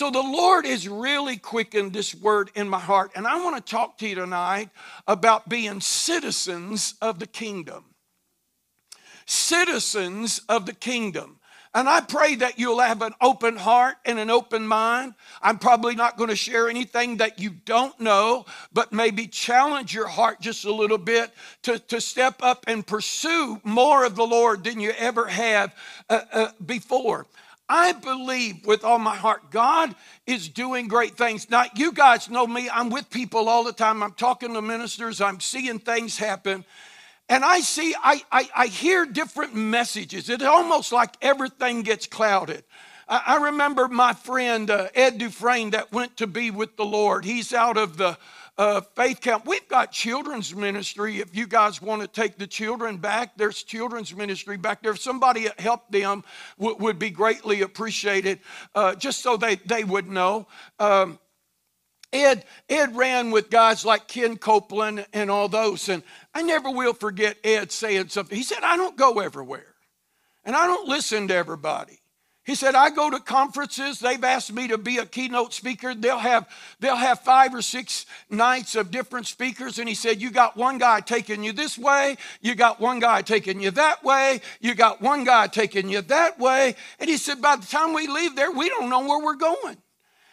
So the Lord has really quickened this word in my heart. And I want to talk to you tonight about being citizens of the kingdom. Citizens of the kingdom. And I pray that you'll have an open heart and an open mind. I'm probably not going to share anything that you don't know, but maybe challenge your heart just a little bit to, to step up and pursue more of the Lord than you ever have uh, uh, before. I believe with all my heart God is doing great things. Now, you guys know me, I'm with people all the time. I'm talking to ministers, I'm seeing things happen. And I see, I, I, I hear different messages. It's almost like everything gets clouded. I, I remember my friend uh, Ed Dufresne that went to be with the Lord. He's out of the uh, faith camp. We've got children's ministry. If you guys want to take the children back, there's children's ministry back there. If somebody help them, w- would be greatly appreciated, uh, just so they, they would know. Um, Ed, Ed ran with guys like Ken Copeland and all those. And I never will forget Ed saying something. He said, I don't go everywhere. And I don't listen to everybody. He said, I go to conferences. They've asked me to be a keynote speaker. They'll have, they'll have five or six nights of different speakers. And he said, You got one guy taking you this way. You got one guy taking you that way. You got one guy taking you that way. And he said, By the time we leave there, we don't know where we're going.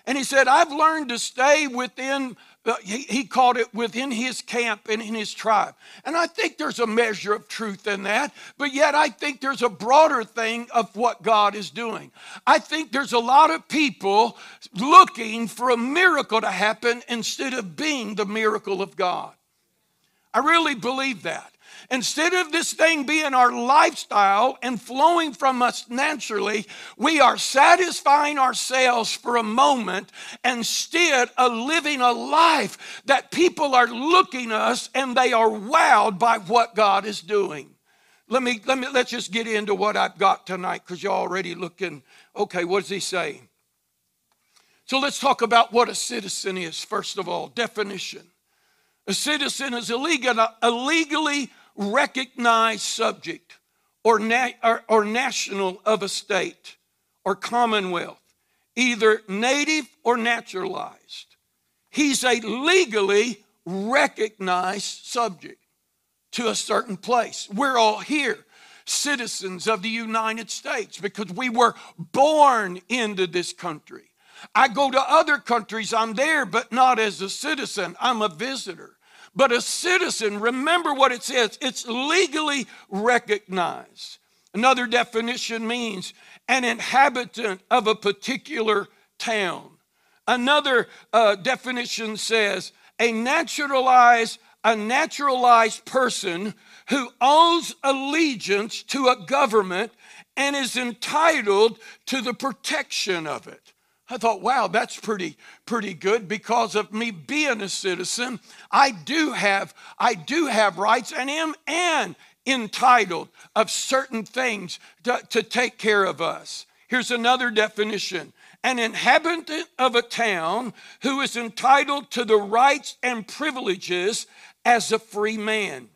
And he said, I've learned to stay within, Uh, he, he called it within his camp and in his tribe. And I think there's a measure of truth in that, but yet I think there's a broader thing of what God is doing. I think there's a lot of people looking for a miracle to happen instead of being the miracle of God. I really believe that. Instead of this thing being our lifestyle and flowing from us naturally, we are satisfying ourselves for a moment instead of living a life that people are looking us and they are wowed by what God is doing. Let me let me let's just get into what I've got tonight because you're already looking, okay, what does he say? So let's talk about what a citizen is, first of all. Definition. A citizen is a, legally recognized subject or, na- or, or national of a state or commonwealth, either native or naturalized. He's a legally recognized subject to a certain place. We're all here, citizens of the United States, because we were born into this country. I go to other countries, I'm there, but not as a citizen, I'm a visitor. But a citizen, remember what it says, it's legally recognized. Another definition means an inhabitant of a particular town. Another uh, definition says a naturalized a naturalized person who owes allegiance to a government and is entitled to the protection of it. I thought, wow, that's pretty, pretty good because of me being a citizen. I do have, I do have rights and am and entitled of certain things to, to take care of us. Here's another definition an inhabitant of a town who is entitled to the rights and privileges as a free man.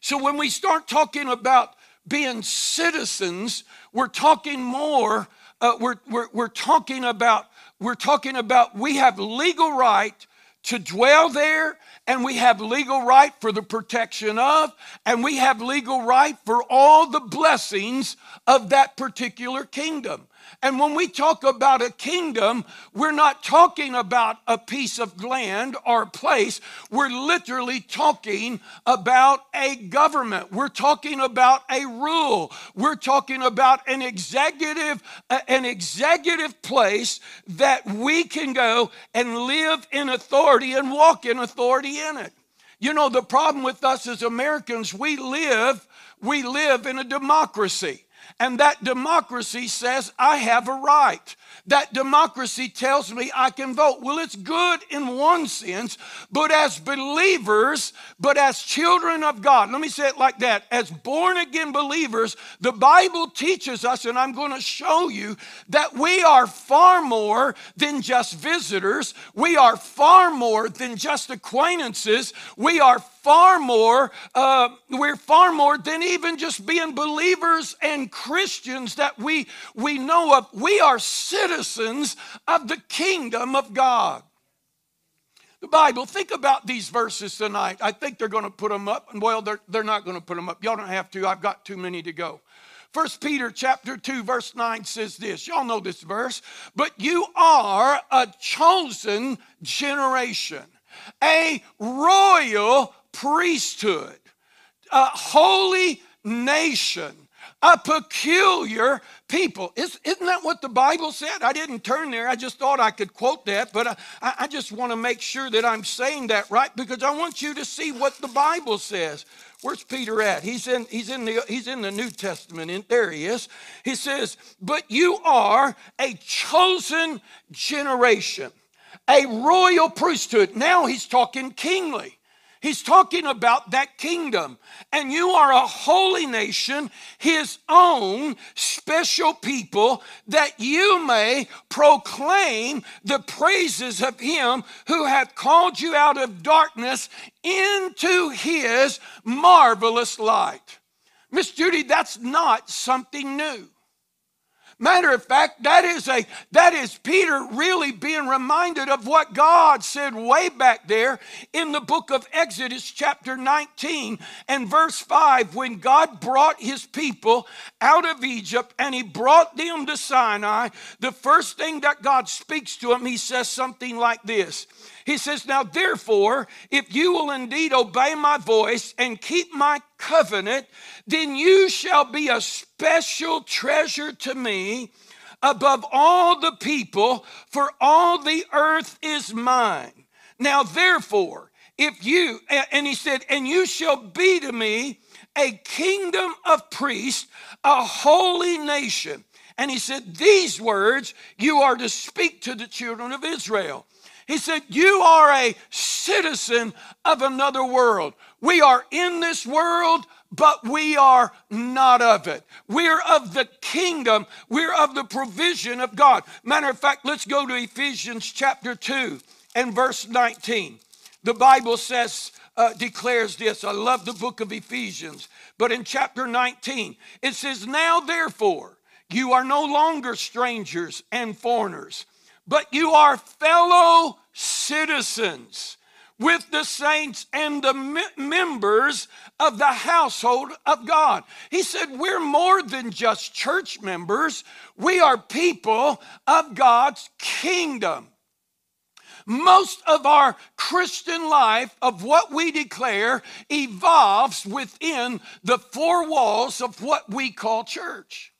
So when we start talking about being citizens, we're talking more uh, we're, we're, we're talking about we're talking about we have legal right to dwell there and we have legal right for the protection of and we have legal right for all the blessings of that particular kingdom and when we talk about a kingdom, we're not talking about a piece of land or a place. We're literally talking about a government. We're talking about a rule. We're talking about an executive, an executive place that we can go and live in authority and walk in authority in it. You know, the problem with us as Americans, we live, we live in a democracy. And that democracy says I have a right. That democracy tells me I can vote. Well, it's good in one sense, but as believers, but as children of God, let me say it like that as born again believers, the Bible teaches us, and I'm going to show you, that we are far more than just visitors. We are far more than just acquaintances. We are far more, uh, we're far more than even just being believers and Christians that we, we know of. We are citizens of the kingdom of God. The Bible, think about these verses tonight. I think they're going to put them up. Well, they're, they're not going to put them up. Y'all don't have to. I've got too many to go. First Peter chapter 2 verse 9 says this. Y'all know this verse. But you are a chosen generation, a royal priesthood, a holy nation, a peculiar people. Isn't that what the Bible said? I didn't turn there. I just thought I could quote that, but I, I just want to make sure that I'm saying that right because I want you to see what the Bible says. Where's Peter at? He's in, he's in, the, he's in the New Testament. There he is. He says, But you are a chosen generation, a royal priesthood. Now he's talking kingly. He's talking about that kingdom. And you are a holy nation, his own special people, that you may proclaim the praises of him who hath called you out of darkness into his marvelous light. Miss Judy, that's not something new. Matter of fact, that is a that is Peter really being reminded of what God said way back there in the book of Exodus chapter 19 and verse 5 when God brought his people out of Egypt and he brought them to Sinai, the first thing that God speaks to him, he says something like this. He says, Now therefore, if you will indeed obey my voice and keep my covenant, then you shall be a special treasure to me above all the people, for all the earth is mine. Now therefore, if you, and he said, and you shall be to me a kingdom of priests, a holy nation. And he said, These words you are to speak to the children of Israel. He said, You are a citizen of another world. We are in this world, but we are not of it. We're of the kingdom, we're of the provision of God. Matter of fact, let's go to Ephesians chapter 2 and verse 19. The Bible says, uh, declares this. I love the book of Ephesians. But in chapter 19, it says, Now therefore, you are no longer strangers and foreigners but you are fellow citizens with the saints and the members of the household of God. He said, We're more than just church members, we are people of God's kingdom. Most of our Christian life, of what we declare, evolves within the four walls of what we call church.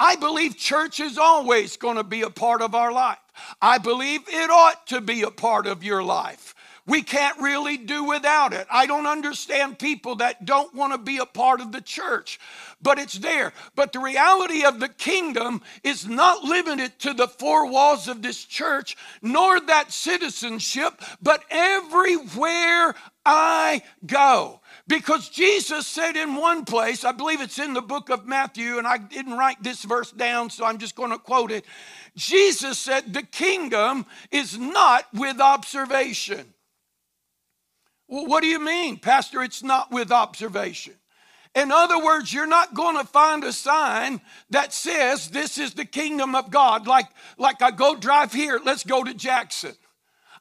I believe church is always going to be a part of our life. I believe it ought to be a part of your life. We can't really do without it. I don't understand people that don't want to be a part of the church, but it's there. But the reality of the kingdom is not limited to the four walls of this church, nor that citizenship, but everywhere I go. Because Jesus said in one place, I believe it's in the book of Matthew, and I didn't write this verse down, so I'm just going to quote it. Jesus said, The kingdom is not with observation. Well, what do you mean, Pastor? It's not with observation. In other words, you're not going to find a sign that says this is the kingdom of God. Like, like I go drive here, let's go to Jackson.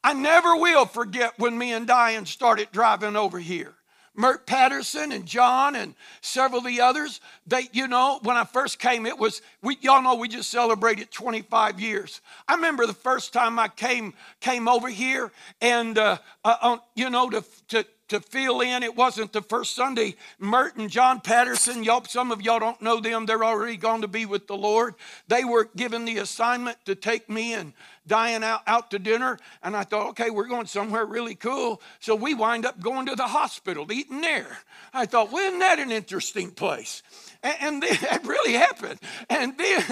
I never will forget when me and Diane started driving over here. Mert Patterson and John and several of the others, they, you know, when I first came, it was, we, y'all know we just celebrated 25 years. I remember the first time I came, came over here and, uh, uh, you know, to, to, to fill in. It wasn't the first Sunday. Mert and John Patterson, y'all, some of y'all don't know them. They're already gone to be with the Lord. They were given the assignment to take me and Diane out, out to dinner, and I thought, okay, we're going somewhere really cool. So we wind up going to the hospital, eating there. I thought, well, isn't that an interesting place? And, and then that really happened. And then,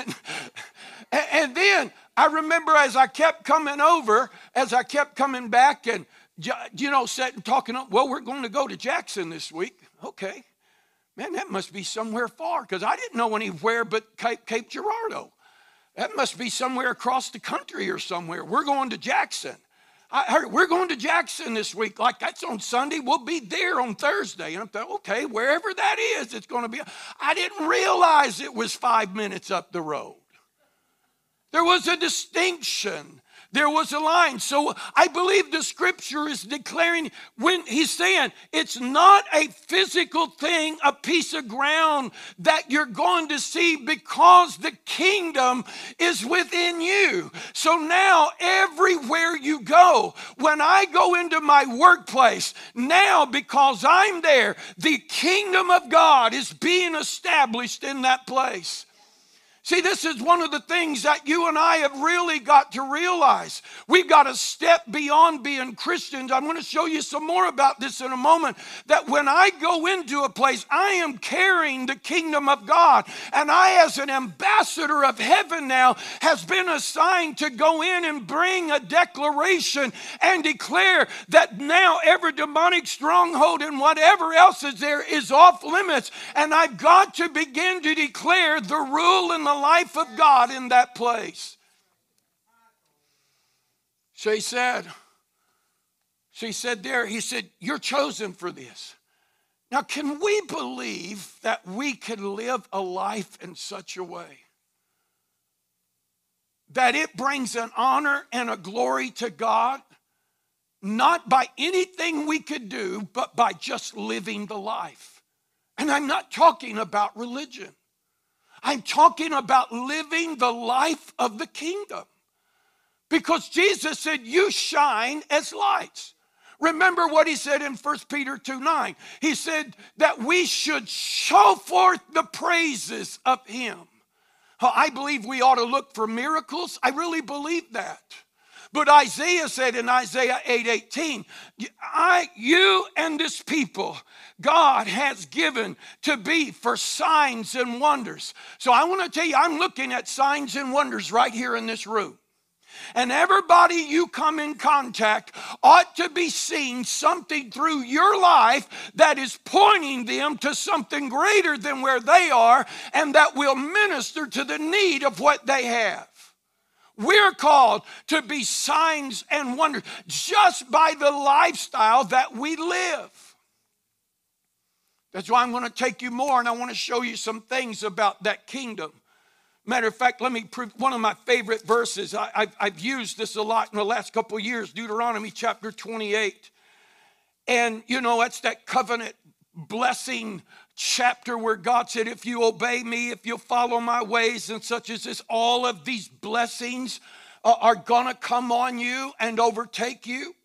and then I remember as I kept coming over, as I kept coming back, and you know, talking. Up, well, we're going to go to Jackson this week. Okay, man, that must be somewhere far because I didn't know anywhere but Cape, Cape Girardeau. That must be somewhere across the country or somewhere. We're going to Jackson. I heard we're going to Jackson this week. Like that's on Sunday. We'll be there on Thursday. And I'm okay, wherever that is, it's going to be. I didn't realize it was five minutes up the road. There was a distinction there was a line. So I believe the scripture is declaring when he's saying it's not a physical thing, a piece of ground that you're going to see because the kingdom is within you. So now everywhere you go, when I go into my workplace, now because I'm there, the kingdom of God is being established in that place. See, this is one of the things that you and I have really got to realize. We've got to step beyond being Christians. I'm going to show you some more about this in a moment. That when I go into a place, I am carrying the kingdom of God. And I, as an ambassador of heaven now, has been assigned to go in and bring a declaration and declare that now every demonic stronghold and whatever else is there is off limits. And I've got to begin to declare the rule and the life of God in that place. She said, she said there, he said, You're chosen for this. Now, can we believe that we can live a life in such a way that it brings an honor and a glory to God, not by anything we could do, but by just living the life? And I'm not talking about religion. I'm talking about living the life of the kingdom. Because Jesus said, You shine as lights. Remember what he said in 1 Peter 2 9. He said that we should show forth the praises of him. I believe we ought to look for miracles. I really believe that. But Isaiah said in Isaiah 8 18, I, you and this people, God has given to be for signs and wonders. So I want to tell you, I'm looking at signs and wonders right here in this room. And everybody you come in contact ought to be seeing something through your life that is pointing them to something greater than where they are and that will minister to the need of what they have. We're called to be signs and wonders just by the lifestyle that we live. That's why I'm going to take you more and I want to show you some things about that kingdom. Matter of fact, let me prove one of my favorite verses. I, have used this a lot in the last couple years Deuteronomy chapter 28. And, you know, that's that covenant blessing chapter where God said, If you obey me, if you follow my ways, and such as this, all of these blessings are gonna come on you and overtake you.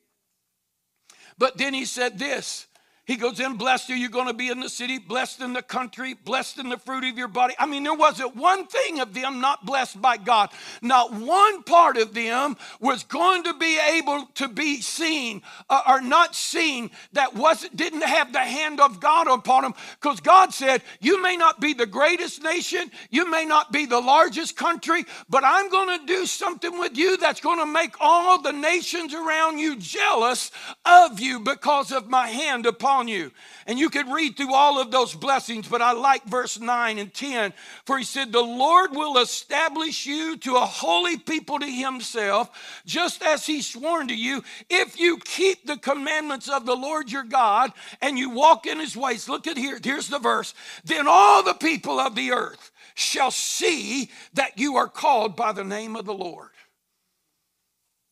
But then he said this he goes in, blessed are you going to be in the city, blessed in the country, blessed in the fruit of your body. I mean, there wasn't one thing of them not blessed by God. Not one part of them was going to be able to be seen uh, or not seen that wasn't didn't have the hand of God upon them. Because God said, You may not be the greatest nation, you may not be the largest country, but I'm going to do something with you that's going to make all the nations around you jealous of you because of my hand upon on you. And you could read through all of those blessings, but I like verse 9 and 10, for he said, The Lord will establish you to a holy people to himself, just as he sworn to you, if you keep the commandments of the Lord your God and you walk in his ways. Look at here, here's the verse. Then all the people of the earth shall see that you are called by the name of the Lord.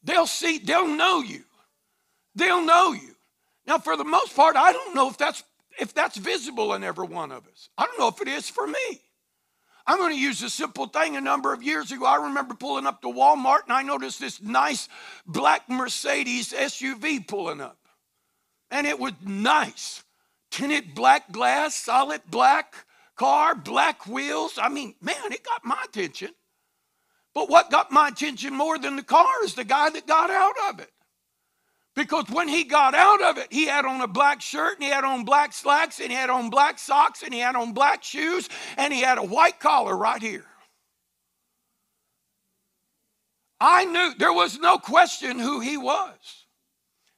They'll see, they'll know you. They'll know you. Now, for the most part, I don't know if that's if that's visible in every one of us. I don't know if it is for me. I'm going to use a simple thing. A number of years ago, I remember pulling up to Walmart and I noticed this nice black Mercedes SUV pulling up. And it was nice. Tinted black glass, solid black car, black wheels. I mean, man, it got my attention. But what got my attention more than the car is the guy that got out of it. Because when he got out of it, he had on a black shirt and he had on black slacks and he had on black socks and he had on black shoes and he had a white collar right here. I knew there was no question who he was.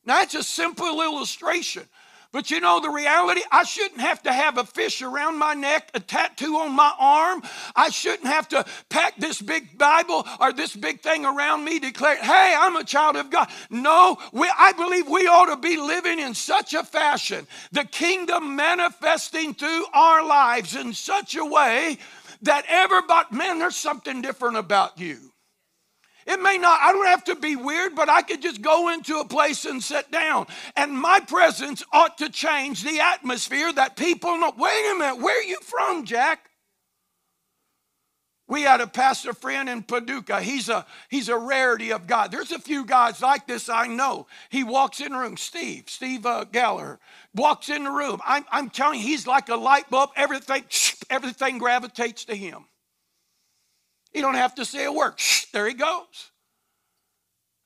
Now, it's a simple illustration. But you know the reality? I shouldn't have to have a fish around my neck, a tattoo on my arm. I shouldn't have to pack this big Bible or this big thing around me declaring, hey, I'm a child of God. No, we, I believe we ought to be living in such a fashion, the kingdom manifesting through our lives in such a way that everybody, man, there's something different about you. It may not, I don't have to be weird, but I could just go into a place and sit down. And my presence ought to change the atmosphere that people know. Wait a minute, where are you from, Jack? We had a pastor friend in Paducah. He's a he's a rarity of God. There's a few guys like this I know. He walks in the room. Steve, Steve uh, Gallagher, walks in the room. I'm, I'm telling you, he's like a light bulb. Everything everything gravitates to him. He don't have to say a word. Shh, there he goes.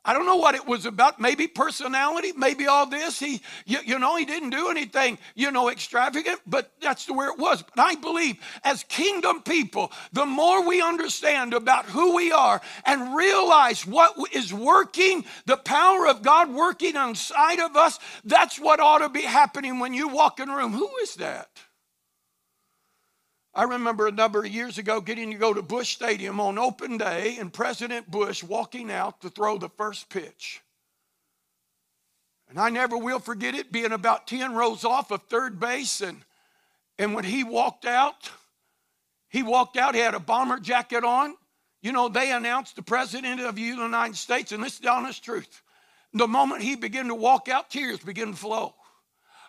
I don't know what it was about. Maybe personality, maybe all this. He, you, you, know, he didn't do anything, you know, extravagant, but that's the way it was. But I believe as kingdom people, the more we understand about who we are and realize what is working, the power of God working inside of us, that's what ought to be happening when you walk in a room. Who is that? I remember a number of years ago getting to go to Busch Stadium on open day and President Bush walking out to throw the first pitch. And I never will forget it being about 10 rows off of third base. And, and when he walked out, he walked out, he had a bomber jacket on. You know, they announced the President of the United States, and this is the honest truth. The moment he began to walk out, tears began to flow.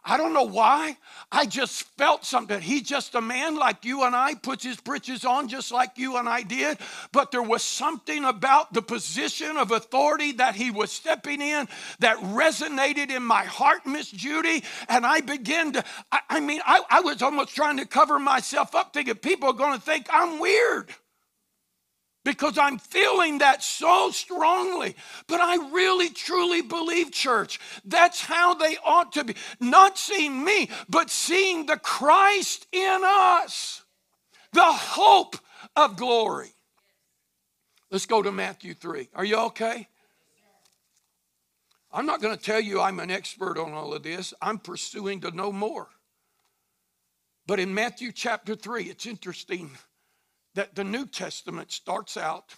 I don't know why. I just felt something. He's just a man like you and I, puts his breeches on just like you and I did. But there was something about the position of authority that he was stepping in that resonated in my heart, Miss Judy. And I began to, I, I mean, I, I was almost trying to cover myself up, thinking people are going to think I'm weird because I'm feeling that so strongly. But I really, truly believe, church, that's how they ought to be. Not seeing me, but seeing the Christ in us, the hope of glory. Let's go to Matthew 3. Are you okay? I'm not going to tell you I'm an expert on all of this. I'm pursuing to know more. But in Matthew chapter 3, it's interesting that the New Testament starts out,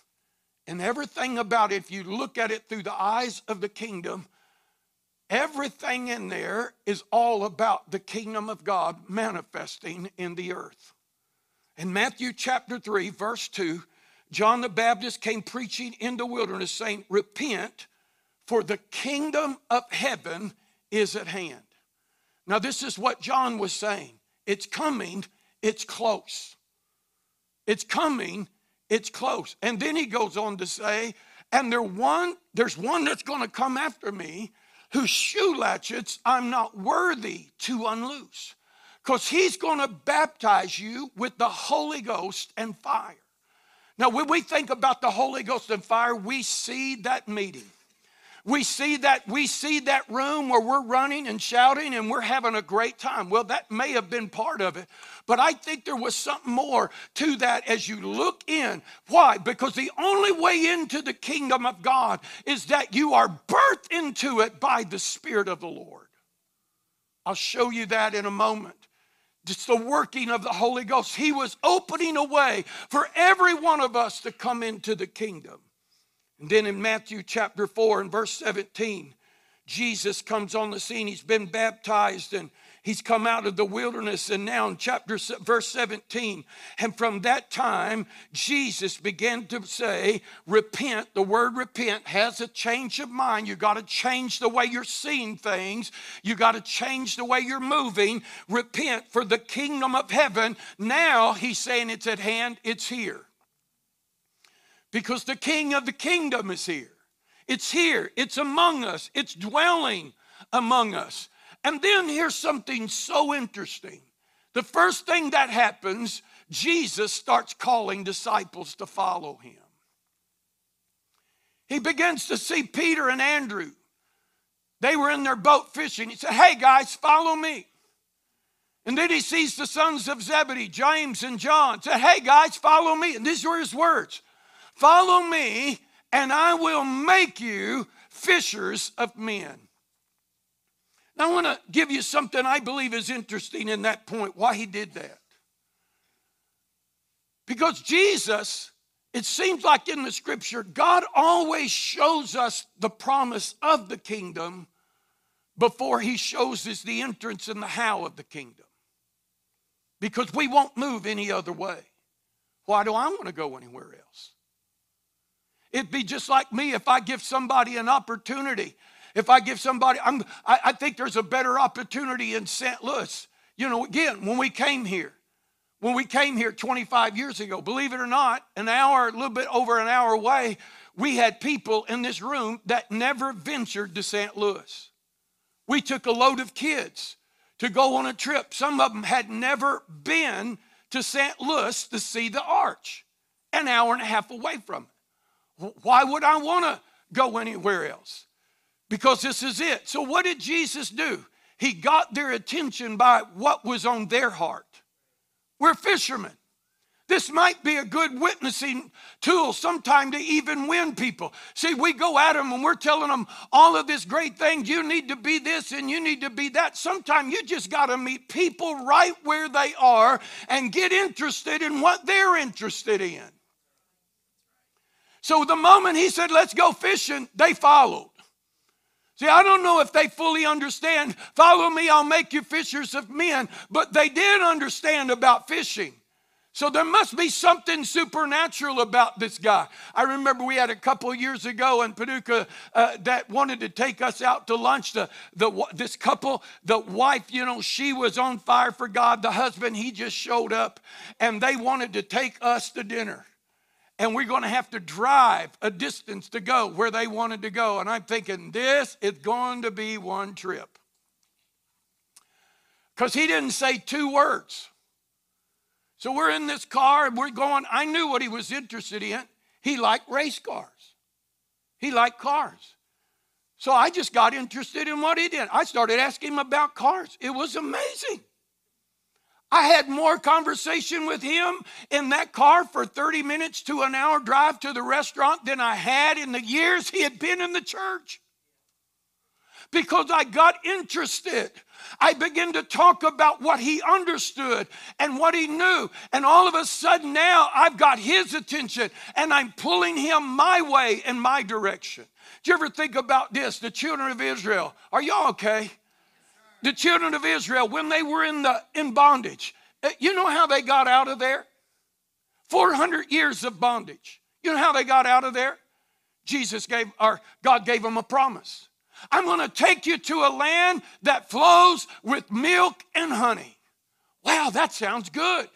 and everything about it, if you look at it through the eyes of the kingdom, everything in there is all about the kingdom of God manifesting in the earth. In Matthew chapter 3, verse 2, John the Baptist came preaching in the wilderness, saying, Repent, for the kingdom of heaven is at hand. Now, this is what John was saying it's coming, it's close. It's coming, it's close. And then he goes on to say, and there one, there's one that's going to come after me whose shoe latchets I'm not worthy to unloose. Because he's going to baptize you with the Holy Ghost and fire. Now, when we think about the Holy Ghost and fire, we see that meeting. We see that we see that room where we're running and shouting and we're having a great time. Well, that may have been part of it, but I think there was something more to that as you look in. Why? Because the only way into the kingdom of God is that you are birthed into it by the Spirit of the Lord. I'll show you that in a moment. It's the working of the Holy Ghost. He was opening a way for every one of us to come into the kingdom. And then in Matthew chapter 4 and verse 17, Jesus comes on the scene. He's been baptized and he's come out of the wilderness. And now in chapter verse 17, and from that time, Jesus began to say, Repent. The word repent has a change of mind. You got to change the way you're seeing things, you got to change the way you're moving. Repent for the kingdom of heaven. Now he's saying it's at hand, it's here because the king of the kingdom is here. It's here, it's among us, it's dwelling among us. And then here's something so interesting. The first thing that happens, Jesus starts calling disciples to follow him. He begins to see Peter and Andrew. They were in their boat fishing. He said, Hey guys, follow me. And then he sees the sons of Zebedee, James and John. Said, Hey guys, follow me. And these were his words Follow me, and I will make you fishers of men. Now, I want to give you something I believe is interesting in that point, why he did that. Because Jesus, it seems like in the scripture, God always shows us the promise of the kingdom before he shows us the entrance and the how of the kingdom. Because we won't move any other way. Why do I want to go anywhere else? It'd be just like me if I give somebody an opportunity. If I give somebody, I, I think there's a better opportunity in St. Louis. You know, again, when we came here, when we came here 25 years ago, believe it or not, an hour, a little bit over an hour away, we had people in this room that never ventured to St. Louis. We took a load of kids to go on a trip. Some of them had never been to St. Louis to see the arch, an hour and a half away from it. Why would I want to go anywhere else? Because this is it. So, what did Jesus do? He got their attention by what was on their heart. We're fishermen. This might be a good witnessing tool sometime to even win people. See, we go at them and we're telling them all of this great things. You need to be this and you need to be that. Sometimes you just got to meet people right where they are and get interested in what they're interested in. So the moment he said, let's go fishing, they followed. See, I don't know if they fully understand, follow me, I'll make you fishers of men, but they did understand about fishing. So there must be something supernatural about this guy. I remember we had a couple years ago in Paducah uh, that wanted to take us out to lunch. The, the, this couple, the wife, you know, she was on fire for God. The husband, he just showed up, and they wanted to take us to dinner. And we're going to have to drive a distance to go where they wanted to go. And I'm thinking, this is going to be one trip. Because he didn't say two words. So we're in this car and we're going. I knew what he was interested in. He liked race cars, he liked cars. So I just got interested in what he did. I started asking him about cars. It was amazing. I had more conversation with him in that car for 30 minutes to an hour drive to the restaurant than I had in the years he had been in the church because I got interested. I began to talk about what he understood and what he knew. And all of a sudden now I've got his attention and I'm pulling him my way in my direction. Do you ever think about this? The children of Israel, are y'all okay? The children of Israel, when they were in, the, in bondage, eh, you know how they got out of there? 400 years of bondage. You know how they got out of there? Jesus gave, or God gave them a promise. I'm going to take you to a land that flows with milk and honey. Wow, that sounds good.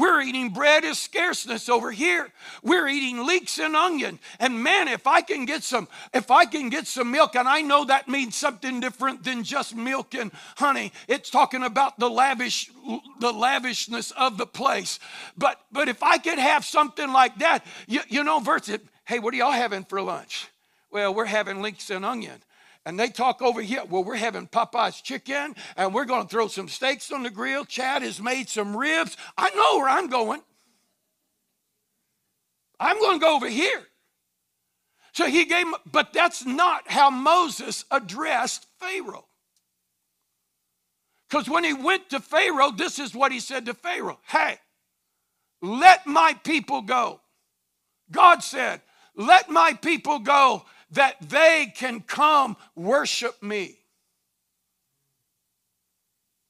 We're eating bread as scarceness over here. We're eating leeks and onion. And man, if I can get some, if I can get some milk, and I know that means something different than just milk and honey. It's talking about the lavish, the lavishness of the place. But but if I could have something like that, you, you know, verse hey, what are y'all having for lunch? Well, we're having leeks and onion and they talk over here. Well, we're having Popeye's chicken and we're going to throw some steaks on the grill. Chad has made some ribs. I know where I'm going. I'm going to go over here. So he gave, but that's not how Moses addressed Pharaoh. Because when he went to Pharaoh, this is what he said to Pharaoh Hey, let my people go. God said, Let my people go that they can come worship me.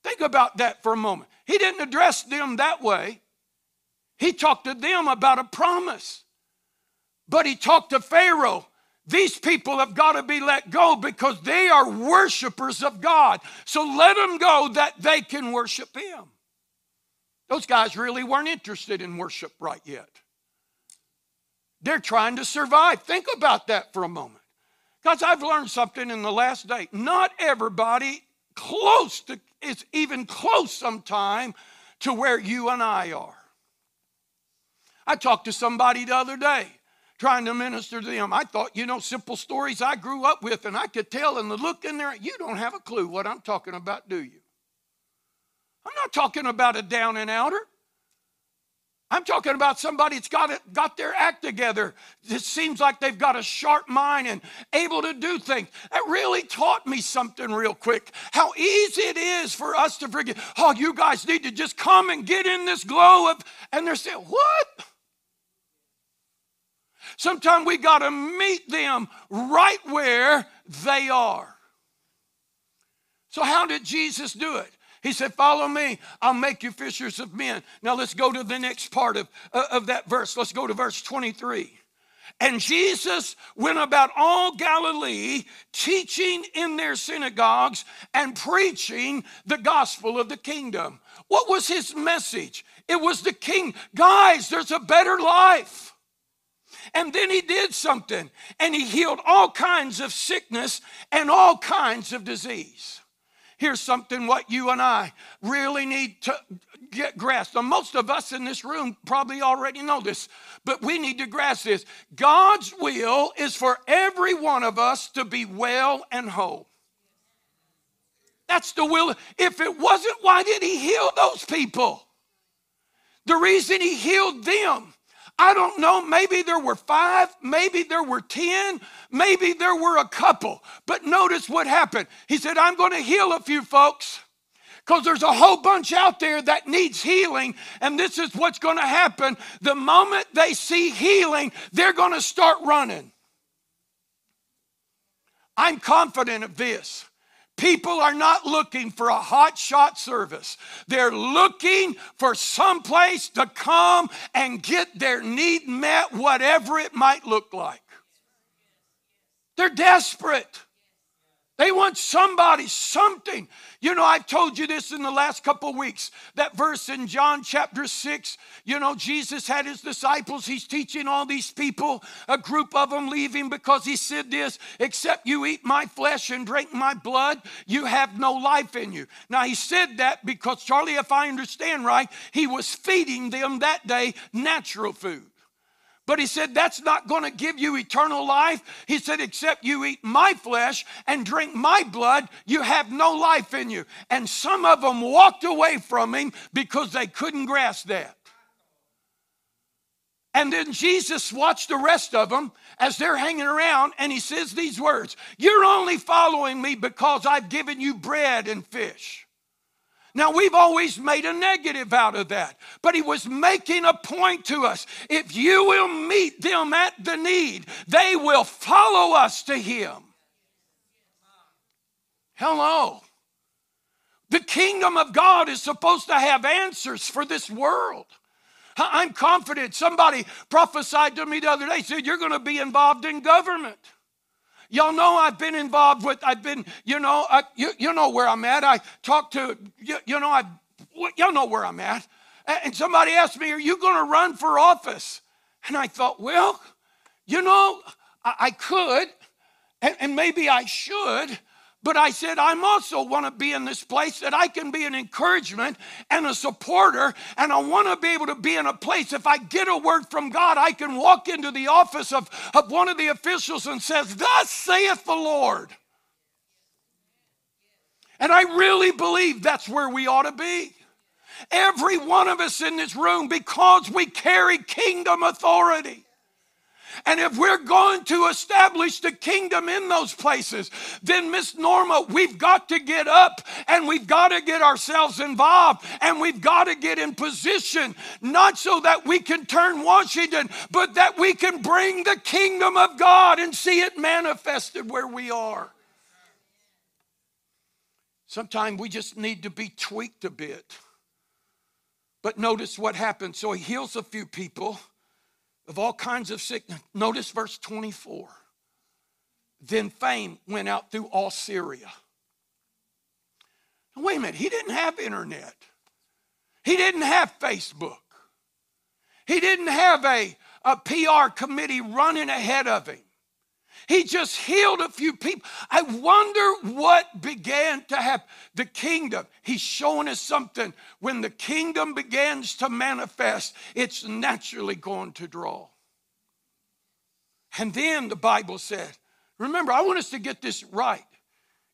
Think about that for a moment. He didn't address them that way. He talked to them about a promise. But he talked to Pharaoh. These people have got to be let go because they are worshipers of God. So let them go that they can worship Him. Those guys really weren't interested in worship right yet. They're trying to survive. Think about that for a moment. Because I've learned something in the last day. Not everybody close to is even close sometime to where you and I are. I talked to somebody the other day trying to minister to them. I thought, you know, simple stories I grew up with, and I could tell in the look in there, you don't have a clue what I'm talking about, do you? I'm not talking about a down and outer. I'm talking about somebody that's got, got their act together. It seems like they've got a sharp mind and able to do things. That really taught me something real quick. How easy it is for us to forget. Oh, you guys need to just come and get in this glow of, and they're saying, what? Sometimes we got to meet them right where they are. So, how did Jesus do it? He said, Follow me, I'll make you fishers of men. Now let's go to the next part of, uh, of that verse. Let's go to verse 23. And Jesus went about all Galilee, teaching in their synagogues and preaching the gospel of the kingdom. What was his message? It was the king. Guys, there's a better life. And then he did something, and he healed all kinds of sickness and all kinds of disease. Here's something what you and I really need to get grasped. Now, most of us in this room probably already know this, but we need to grasp this. God's will is for every one of us to be well and whole. That's the will. If it wasn't, why did he heal those people? The reason he healed them I don't know, maybe there were five, maybe there were 10, maybe there were a couple. But notice what happened. He said, I'm going to heal a few folks because there's a whole bunch out there that needs healing. And this is what's going to happen. The moment they see healing, they're going to start running. I'm confident of this. People are not looking for a hot shot service. They're looking for some place to come and get their need met, whatever it might look like. They're desperate. They want somebody, something. You know, I've told you this in the last couple weeks. That verse in John chapter 6, you know, Jesus had his disciples. He's teaching all these people, a group of them leaving because he said this except you eat my flesh and drink my blood, you have no life in you. Now, he said that because, Charlie, if I understand right, he was feeding them that day natural food. But he said, That's not going to give you eternal life. He said, Except you eat my flesh and drink my blood, you have no life in you. And some of them walked away from him because they couldn't grasp that. And then Jesus watched the rest of them as they're hanging around, and he says these words You're only following me because I've given you bread and fish. Now, we've always made a negative out of that, but he was making a point to us. If you will meet them at the need, they will follow us to him. Hello. The kingdom of God is supposed to have answers for this world. I'm confident. Somebody prophesied to me the other day, said, You're going to be involved in government. Y'all know I've been involved with, I've been, you know, I, you, you know where I'm at. I talk to, you, you know, I, y'all know where I'm at. And somebody asked me, Are you going to run for office? And I thought, Well, you know, I, I could, and, and maybe I should, but I said, I'm also want to be in this place that I can be an encouragement and a supporter. And I want to be able to be in a place, if I get a word from God, I can walk into the office of, of one of the officials and says, Thus saith the Lord. And I really believe that's where we ought to be. Every one of us in this room, because we carry kingdom authority. And if we're going to establish the kingdom in those places, then Miss Norma, we've got to get up and we've got to get ourselves involved and we've got to get in position, not so that we can turn Washington, but that we can bring the kingdom of God and see it manifested where we are. Sometimes we just need to be tweaked a bit. But notice what happens. So he heals a few people of all kinds of sickness. Notice verse 24. Then fame went out through all Syria. Now, wait a minute, he didn't have internet. He didn't have Facebook. He didn't have a, a PR committee running ahead of him. He just healed a few people. I wonder what began to happen. The kingdom, he's showing us something. When the kingdom begins to manifest, it's naturally going to draw. And then the Bible said, remember, I want us to get this right.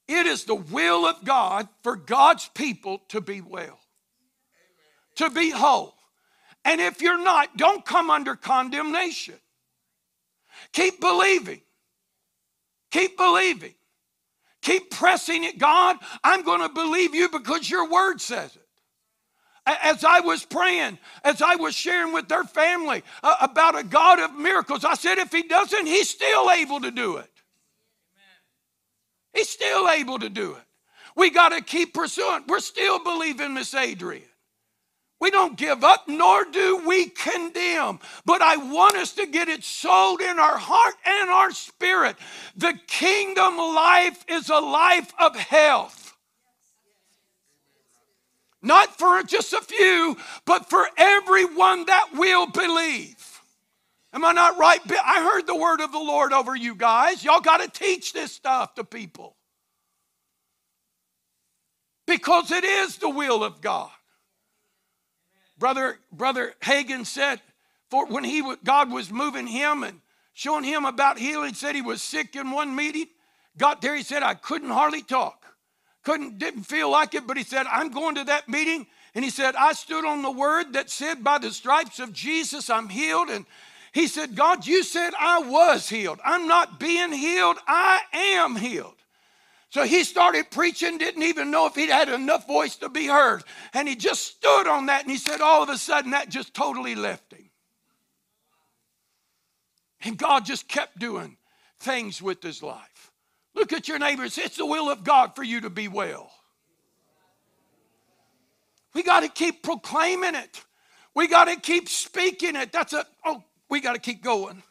It is the will of God for God's people to be well, to be whole. And if you're not, don't come under condemnation. Keep believing. Keep believing. Keep pressing it. God, I'm going to believe you because your word says it. As I was praying, as I was sharing with their family uh, about a God of miracles, I said, if He doesn't, He's still able to do it. He's still able to do it. We got to keep pursuing. We're still believing Miss Adrian. We don't give up, nor do we condemn. But I want us to get it sold in our heart and our spirit. The kingdom life is a life of health. Not for just a few, but for everyone that will believe. Am I not right? I heard the word of the Lord over you guys. Y'all got to teach this stuff to people. Because it is the will of God. Brother, Brother Hagin said, for when he God was moving him and showing him about healing, said he was sick in one meeting. Got there, he said, I couldn't hardly talk. Couldn't, didn't feel like it, but he said, I'm going to that meeting. And he said, I stood on the word that said, By the stripes of Jesus, I'm healed. And he said, God, you said I was healed. I'm not being healed, I am healed. So he started preaching, didn't even know if he'd had enough voice to be heard. And he just stood on that and he said, all of a sudden, that just totally left him. And God just kept doing things with his life. Look at your neighbors. It's the will of God for you to be well. We got to keep proclaiming it. We got to keep speaking it. That's a, oh, we got to keep going.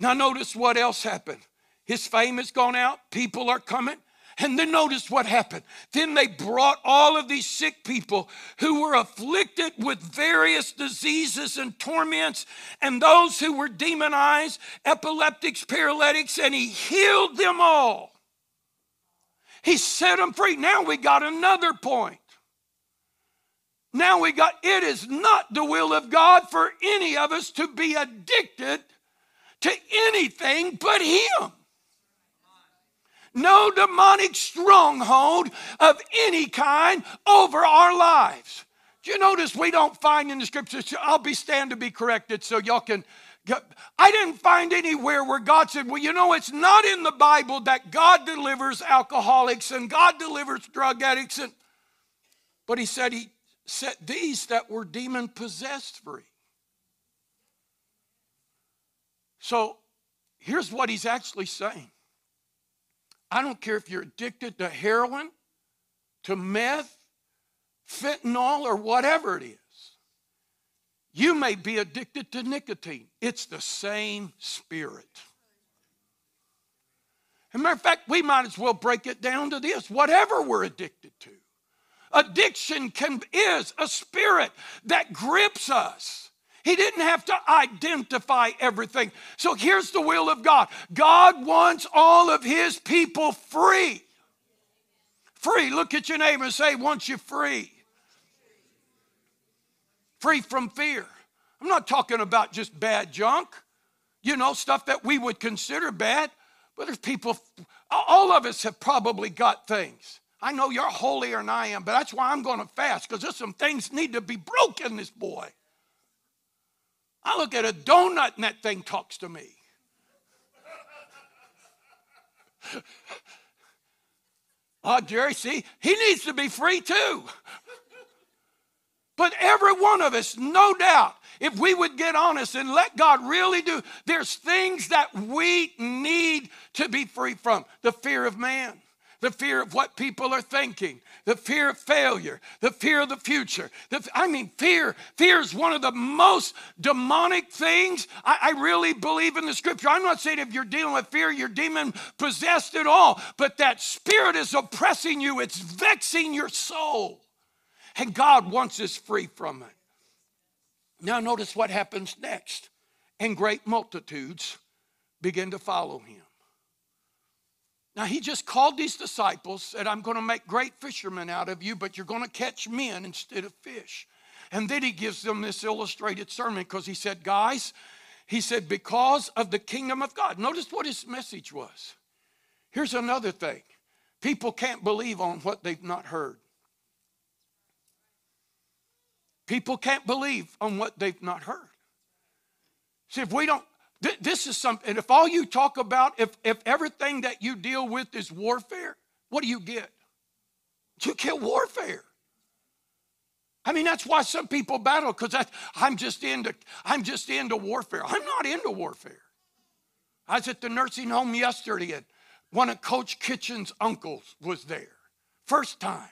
Now, notice what else happened. His fame has gone out, people are coming. And then notice what happened. Then they brought all of these sick people who were afflicted with various diseases and torments, and those who were demonized, epileptics, paralytics, and he healed them all. He set them free. Now we got another point. Now we got it is not the will of God for any of us to be addicted to anything but Him no demonic stronghold of any kind over our lives. Do you notice we don't find in the scriptures, I'll be stand to be corrected so y'all can. I didn't find anywhere where God said, well, you know, it's not in the Bible that God delivers alcoholics and God delivers drug addicts. And, but he said he set these that were demon possessed free. So here's what he's actually saying I don't care if you're addicted to heroin, to meth, fentanyl, or whatever it is. You may be addicted to nicotine. It's the same spirit. As a matter of fact, we might as well break it down to this whatever we're addicted to. Addiction can, is a spirit that grips us. He didn't have to identify everything. So here's the will of God God wants all of His people free. Free. Look at your neighbor and say, wants you free. Free from fear. I'm not talking about just bad junk, you know, stuff that we would consider bad, but there's people, all of us have probably got things. I know you're holier than I am, but that's why I'm going to fast because there's some things need to be broken, this boy. I look at a donut and that thing talks to me. oh, Jerry, see, he needs to be free too. But every one of us, no doubt, if we would get honest and let God really do, there's things that we need to be free from. The fear of man the fear of what people are thinking, the fear of failure, the fear of the future. The, I mean, fear. Fear is one of the most demonic things. I, I really believe in the scripture. I'm not saying if you're dealing with fear, you're demon possessed at all, but that spirit is oppressing you, it's vexing your soul. And God wants us free from it. Now, notice what happens next. And great multitudes begin to follow him. Now, he just called these disciples, said, I'm going to make great fishermen out of you, but you're going to catch men instead of fish. And then he gives them this illustrated sermon because he said, Guys, he said, because of the kingdom of God. Notice what his message was. Here's another thing people can't believe on what they've not heard. People can't believe on what they've not heard. See, if we don't, th- this is something, if all you talk about, if, if everything that you deal with is warfare, what do you get? You get warfare. I mean, that's why some people battle because I'm just into I'm just into warfare. I'm not into warfare. I was at the nursing home yesterday, and one of Coach Kitchen's uncles was there, first time.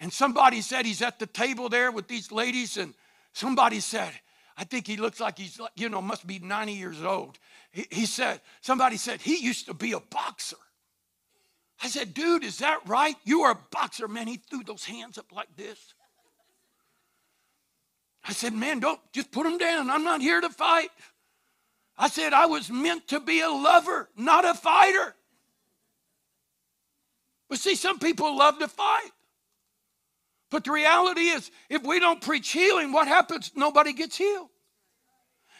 And somebody said he's at the table there with these ladies, and somebody said, I think he looks like he's, you know, must be 90 years old. He, he said, somebody said, he used to be a boxer. I said, dude, is that right? You are a boxer. Man, he threw those hands up like this. I said, man, don't just put them down. I'm not here to fight. I said, I was meant to be a lover, not a fighter. But see, some people love to fight. But the reality is, if we don't preach healing, what happens? Nobody gets healed.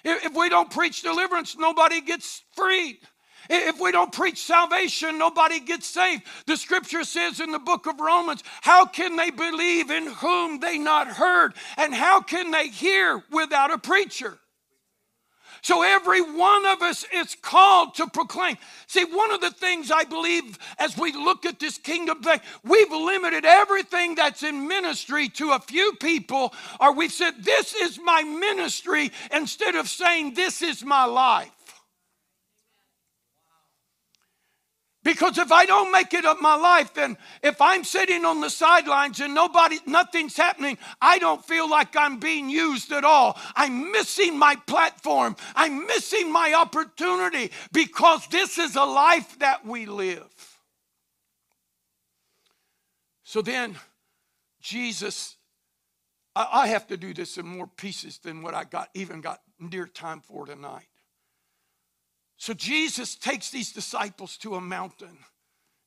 If we don't preach deliverance, nobody gets freed. If we don't preach salvation, nobody gets saved. The scripture says in the book of Romans, how can they believe in whom they not heard? And how can they hear without a preacher? So every one of us is called to proclaim. See, one of the things I believe as we look at this kingdom thing, we've limited everything that's in ministry to a few people, or we've said, This is my ministry, instead of saying, This is my life. Because if I don't make it of my life, then if I'm sitting on the sidelines and nobody, nothing's happening, I don't feel like I'm being used at all. I'm missing my platform. I'm missing my opportunity because this is a life that we live. So then, Jesus, I have to do this in more pieces than what I got, even got near time for tonight. So Jesus takes these disciples to a mountain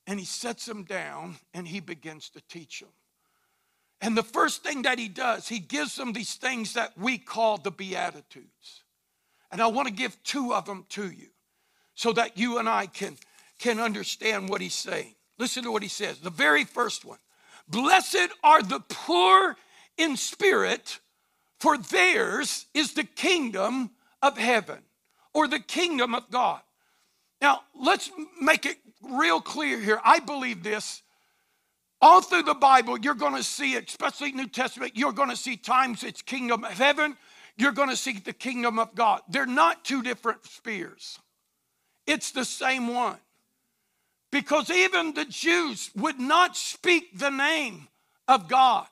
and he sets them down and he begins to teach them. And the first thing that he does, he gives them these things that we call the Beatitudes. And I want to give two of them to you so that you and I can, can understand what he's saying. Listen to what he says. The very first one Blessed are the poor in spirit, for theirs is the kingdom of heaven or the kingdom of God. Now, let's make it real clear here. I believe this. All through the Bible, you're going to see, especially New Testament, you're going to see times it's kingdom of heaven, you're going to see the kingdom of God. They're not two different spheres, it's the same one. Because even the Jews would not speak the name of God.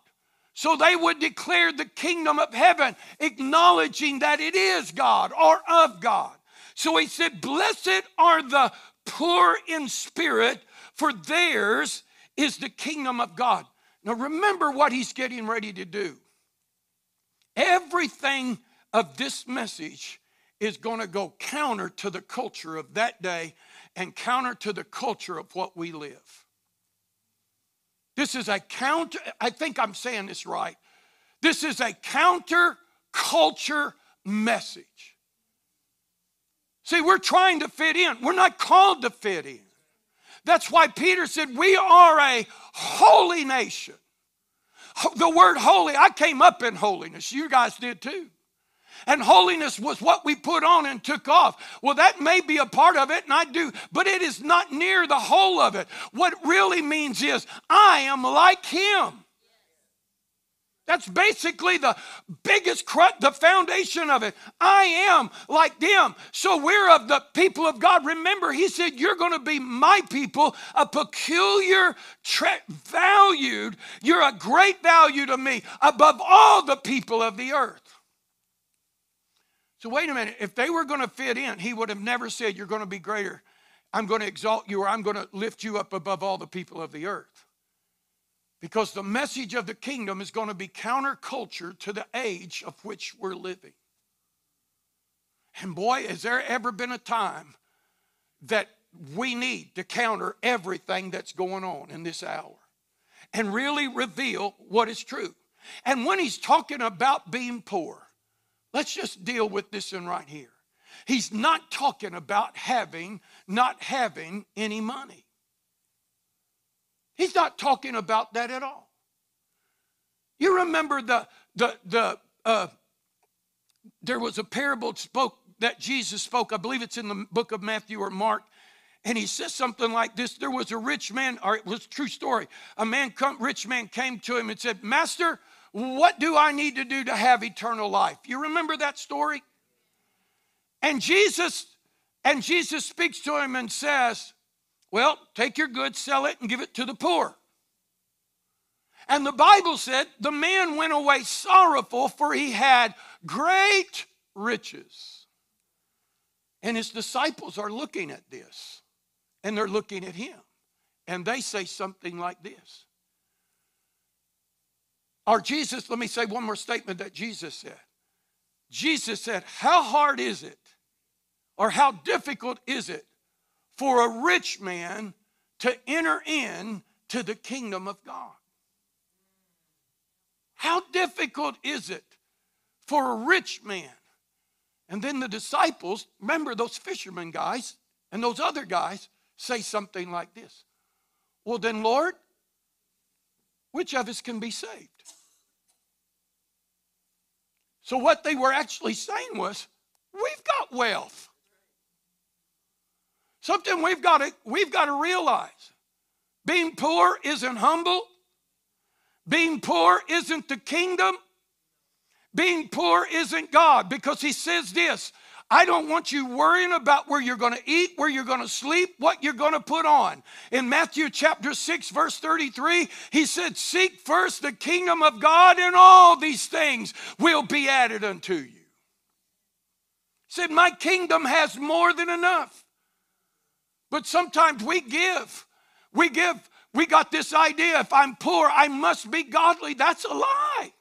So they would declare the kingdom of heaven, acknowledging that it is God or of God. So he said, Blessed are the poor in spirit, for theirs is the kingdom of God. Now remember what he's getting ready to do. Everything of this message is going to go counter to the culture of that day and counter to the culture of what we live. This is a counter, I think I'm saying this right. This is a counter culture message. See, we're trying to fit in. We're not called to fit in. That's why Peter said, We are a holy nation. The word holy, I came up in holiness. You guys did too and holiness was what we put on and took off. Well, that may be a part of it, and I do, but it is not near the whole of it. What really means is, I am like Him. That's basically the biggest crut, the foundation of it. I am like them. So we're of the people of God. Remember, he said, You're going to be my people, a peculiar, tra- valued. You're a great value to me above all the people of the earth. So, wait a minute. If they were going to fit in, he would have never said, You're going to be greater. I'm going to exalt you or I'm going to lift you up above all the people of the earth. Because the message of the kingdom is going to be counterculture to the age of which we're living. And boy, has there ever been a time that we need to counter everything that's going on in this hour and really reveal what is true. And when he's talking about being poor, Let's just deal with this one right here. He's not talking about having, not having any money. He's not talking about that at all. You remember the the the uh, there was a parable spoke that Jesus spoke. I believe it's in the book of Matthew or Mark. And he says something like this There was a rich man, or it was true story. A man, come, rich man came to him and said, Master, what do I need to do to have eternal life? You remember that story? And Jesus, and Jesus speaks to him and says, Well, take your goods, sell it, and give it to the poor. And the Bible said the man went away sorrowful, for he had great riches. And his disciples are looking at this, and they're looking at him. And they say something like this. Or Jesus, let me say one more statement that Jesus said. Jesus said, How hard is it, or how difficult is it for a rich man to enter in to the kingdom of God? How difficult is it for a rich man? And then the disciples, remember those fishermen guys and those other guys, say something like this Well, then, Lord, which of us can be saved? So, what they were actually saying was, We've got wealth. Something we've got to, we've got to realize being poor isn't humble, being poor isn't the kingdom. Being poor isn't God because He says this I don't want you worrying about where you're going to eat, where you're going to sleep, what you're going to put on. In Matthew chapter 6, verse 33, He said, Seek first the kingdom of God, and all these things will be added unto you. He said, My kingdom has more than enough. But sometimes we give. We give we got this idea if I'm poor, I must be godly. That's a lie.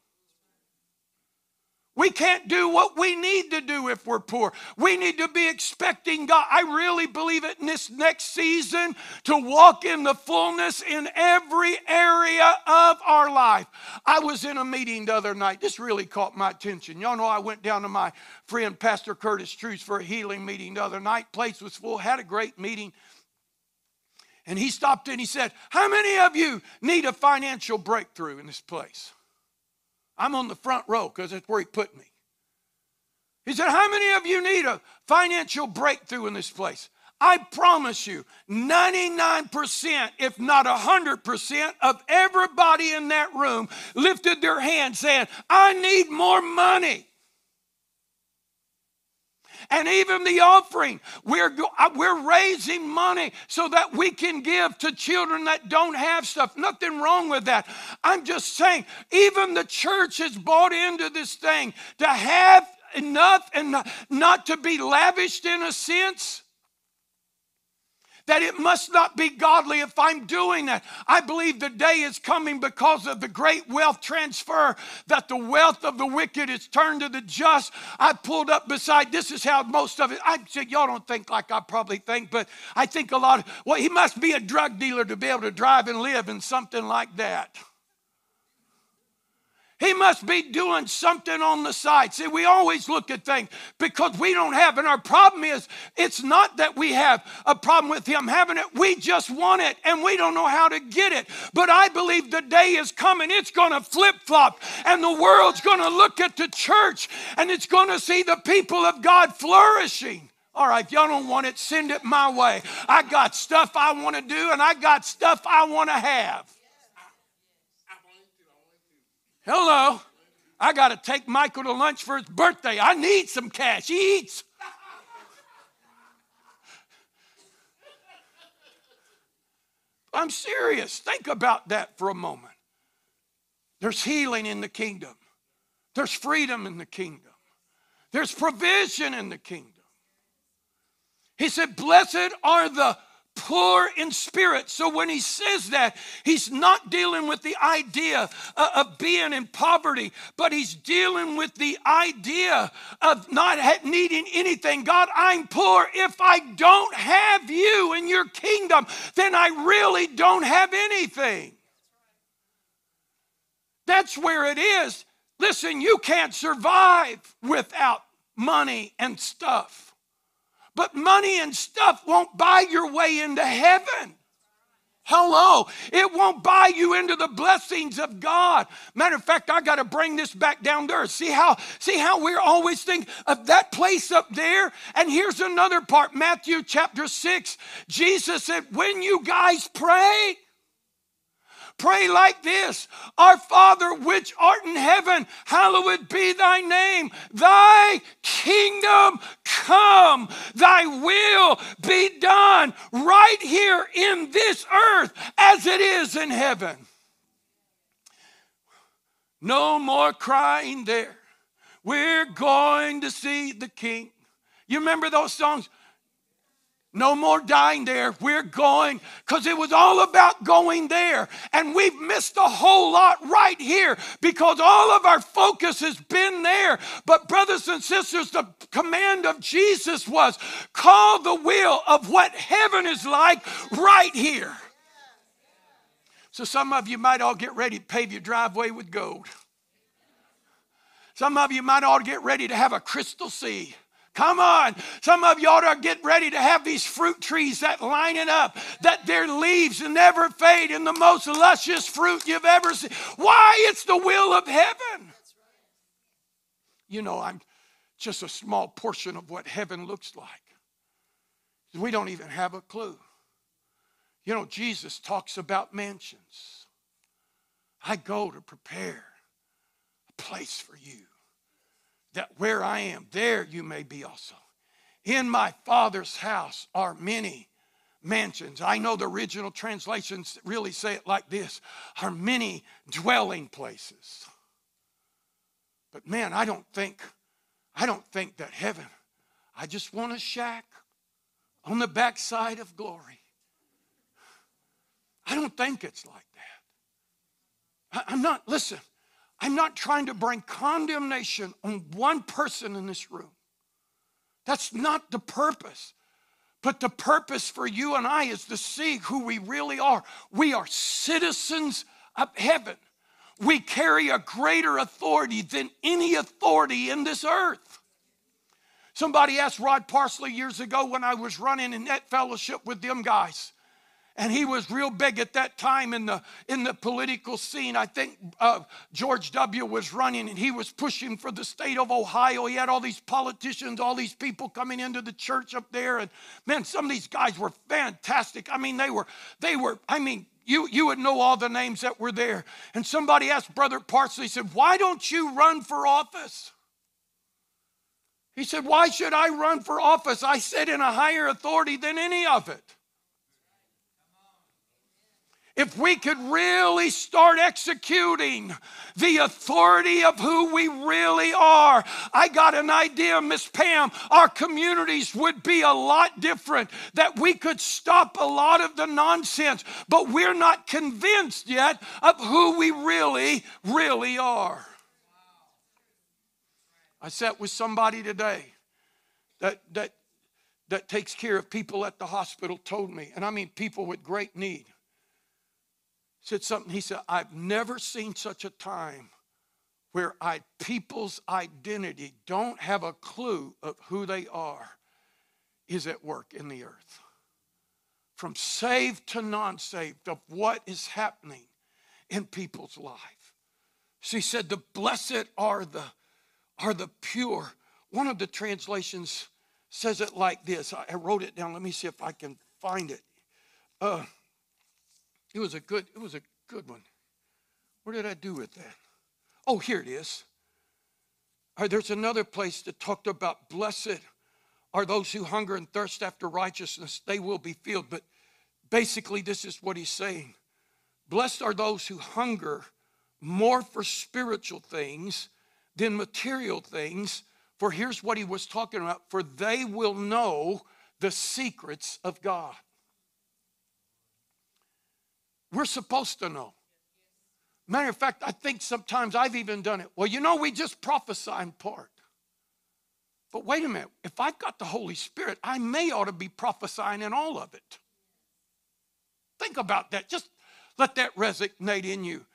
We can't do what we need to do if we're poor. We need to be expecting God. I really believe it in this next season to walk in the fullness in every area of our life. I was in a meeting the other night. This really caught my attention. Y'all know I went down to my friend Pastor Curtis Truce for a healing meeting the other night. Place was full, had a great meeting. And he stopped and he said, How many of you need a financial breakthrough in this place? I'm on the front row because that's where he put me. He said, How many of you need a financial breakthrough in this place? I promise you, 99%, if not 100%, of everybody in that room lifted their hand saying, I need more money and even the offering. We're, uh, we're raising money so that we can give to children that don't have stuff. Nothing wrong with that. I'm just saying, even the church has bought into this thing to have enough and not to be lavished in a sense that it must not be godly if I'm doing that. I believe the day is coming because of the great wealth transfer that the wealth of the wicked is turned to the just. I pulled up beside, this is how most of it, I said, y'all don't think like I probably think, but I think a lot of, well, he must be a drug dealer to be able to drive and live in something like that. He must be doing something on the side. See, we always look at things because we don't have, and our problem is it's not that we have a problem with Him having it, we just want it and we don't know how to get it. But I believe the day is coming, it's going to flip flop, and the world's going to look at the church and it's going to see the people of God flourishing. All right, y'all don't want it, send it my way. I got stuff I want to do and I got stuff I want to have. Hello. I got to take Michael to lunch for his birthday. I need some cash. He eats. I'm serious. Think about that for a moment. There's healing in the kingdom, there's freedom in the kingdom, there's provision in the kingdom. He said, Blessed are the poor in spirit. So when he says that, he's not dealing with the idea uh, of being in poverty, but he's dealing with the idea of not needing anything. God, I'm poor. If I don't have you in your kingdom, then I really don't have anything. That's where it is. Listen, you can't survive without money and stuff. But money and stuff won't buy your way into heaven. Hello. It won't buy you into the blessings of God. Matter of fact, I got to bring this back down earth. See how, see how we're always thinking of that place up there? And here's another part Matthew chapter 6. Jesus said, When you guys pray, Pray like this Our Father, which art in heaven, hallowed be thy name. Thy kingdom come, thy will be done right here in this earth as it is in heaven. No more crying there. We're going to see the king. You remember those songs? No more dying there. We're going because it was all about going there. And we've missed a whole lot right here because all of our focus has been there. But, brothers and sisters, the command of Jesus was call the will of what heaven is like right here. So, some of you might all get ready to pave your driveway with gold. Some of you might all get ready to have a crystal sea. Come on. Some of you ought to get ready to have these fruit trees that lining up, that their leaves never fade in the most luscious fruit you've ever seen. Why? It's the will of heaven. You know, I'm just a small portion of what heaven looks like. We don't even have a clue. You know, Jesus talks about mansions. I go to prepare a place for you that where I am, there you may be also. In my Father's house are many mansions. I know the original translations really say it like this are many dwelling places. But man, I don't think, I don't think that heaven, I just want a shack on the backside of glory. I don't think it's like that. I, am not, listen, I'm not trying to bring condemnation on one person in this room. That's not the purpose. But the purpose for you and I is to see who we really are. We are citizens of heaven. We carry a greater authority than any authority in this earth. Somebody asked Rod Parsley years ago when I was running in that fellowship with them guys and he was real big at that time in the in the political scene i think uh, george w was running and he was pushing for the state of ohio he had all these politicians all these people coming into the church up there and man some of these guys were fantastic i mean they were they were i mean you, you would know all the names that were there. And somebody asked Brother Parsley, said, Why don't you run for office? He said, Why should I run for office? I sit in a higher authority than any of it. If we could really start executing the authority of who we really are, I got an idea, Miss Pam, our communities would be a lot different, that we could stop a lot of the nonsense, but we're not convinced yet of who we really, really are. I sat with somebody today that, that, that takes care of people at the hospital, told me, and I mean people with great need said something. He said, I've never seen such a time where I, people's identity don't have a clue of who they are is at work in the earth. From saved to non saved, of what is happening in people's life. She said, The blessed are the, are the pure. One of the translations says it like this. I wrote it down. Let me see if I can find it. Uh, it was a good, it was a good one. Where did I do with that? Oh, here it is. Right, there's another place that talked about blessed are those who hunger and thirst after righteousness, they will be filled. But basically, this is what he's saying Blessed are those who hunger more for spiritual things than material things. For here's what he was talking about for they will know the secrets of God. We're supposed to know. Matter of fact, I think sometimes I've even done it. Well, you know, we just prophesy in part. But wait a minute, if I've got the Holy Spirit, I may ought to be prophesying in all of it. Think about that. Just let that resonate in you.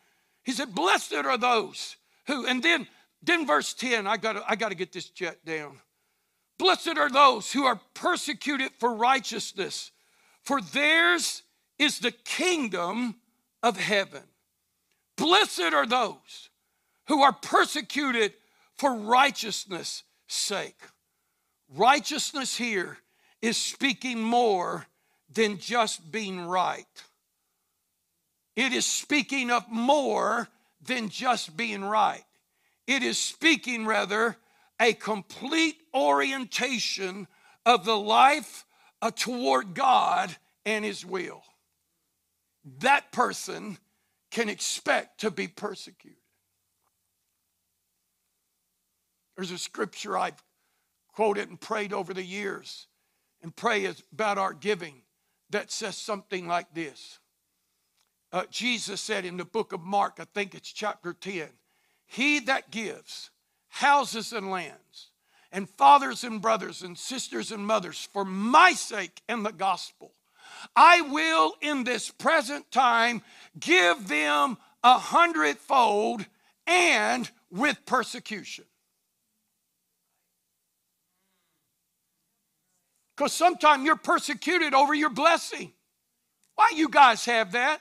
He said, Blessed are those who, and then, then verse 10, I gotta, I gotta get this jet down. Blessed are those who are persecuted for righteousness, for theirs is the kingdom of heaven. Blessed are those who are persecuted for righteousness' sake. Righteousness here is speaking more than just being right. It is speaking of more than just being right. It is speaking, rather, a complete orientation of the life uh, toward God and His will. That person can expect to be persecuted. There's a scripture I've quoted and prayed over the years and pray about our giving that says something like this. Uh, Jesus said in the book of Mark, I think it's chapter 10, He that gives houses and lands, and fathers and brothers and sisters and mothers for my sake and the gospel, I will in this present time give them a hundredfold and with persecution. Because sometimes you're persecuted over your blessing. Why you guys have that?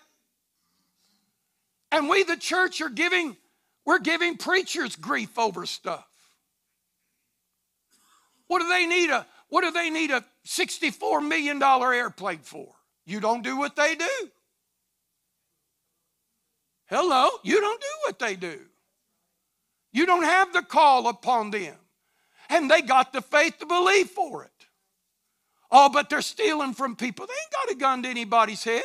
And we, the church, are giving, we're giving preachers grief over stuff. What do they need a what do they need a $64 million airplane for? You don't do what they do. Hello, you don't do what they do. You don't have the call upon them. And they got the faith to believe for it. Oh, but they're stealing from people. They ain't got a gun to anybody's head.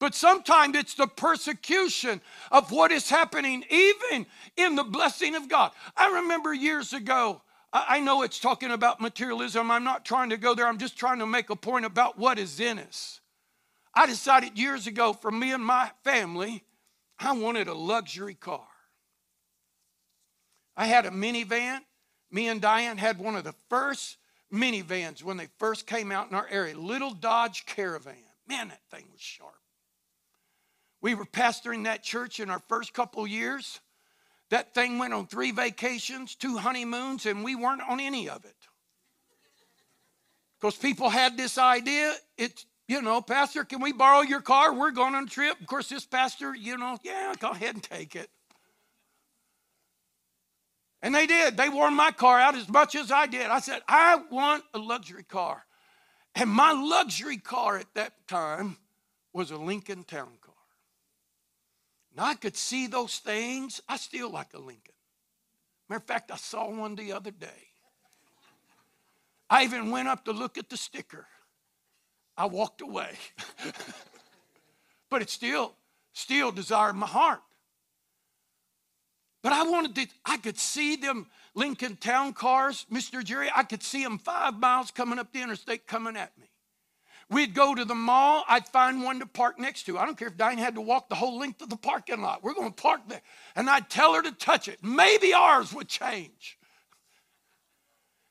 But sometimes it's the persecution of what is happening, even in the blessing of God. I remember years ago, I know it's talking about materialism. I'm not trying to go there. I'm just trying to make a point about what is in us. I decided years ago for me and my family, I wanted a luxury car. I had a minivan. Me and Diane had one of the first minivans when they first came out in our area, little Dodge Caravan. Man, that thing was sharp. We were pastoring that church in our first couple years. That thing went on three vacations, two honeymoons, and we weren't on any of it. Because people had this idea, it's, you know, Pastor, can we borrow your car? We're going on a trip. Of course, this pastor, you know, yeah, go ahead and take it. And they did. They wore my car out as much as I did. I said, I want a luxury car. And my luxury car at that time was a Lincoln Town. Now I could see those things. I still like a Lincoln. Matter of fact, I saw one the other day. I even went up to look at the sticker. I walked away. but it still, still desired my heart. But I wanted to, I could see them Lincoln Town cars, Mr. Jerry, I could see them five miles coming up the interstate coming at me. We'd go to the mall. I'd find one to park next to. I don't care if Diane had to walk the whole length of the parking lot. We're going to park there. And I'd tell her to touch it. Maybe ours would change.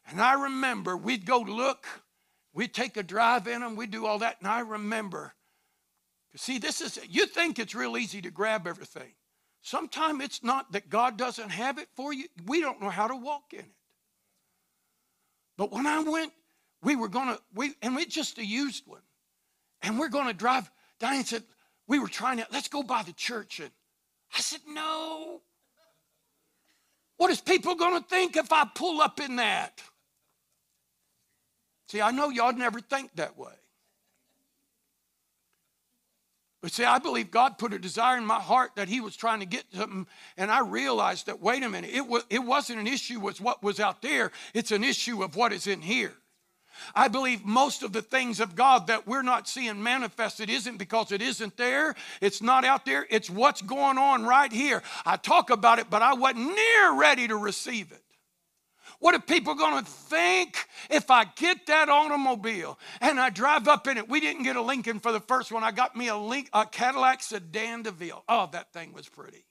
And I remember we'd go look. We'd take a drive in them. We'd do all that. And I remember, see, this is, you think it's real easy to grab everything. Sometimes it's not that God doesn't have it for you. We don't know how to walk in it. But when I went we were going to, we, and we just a used one. And we're going to drive. Diane said, we were trying to, let's go by the church. And I said, no. What is people going to think if I pull up in that? See, I know y'all never think that way. But see, I believe God put a desire in my heart that He was trying to get something, and I realized that, wait a minute, it, was, it wasn't an issue with what was out there, it's an issue of what is in here. I believe most of the things of God that we're not seeing manifested isn't because it isn't there, it's not out there, it's what's going on right here. I talk about it, but I wasn't near ready to receive it. What are people going to think if I get that automobile and I drive up in it? We didn't get a Lincoln for the first one. I got me a, Link, a Cadillac Sedan DeVille. Oh, that thing was pretty.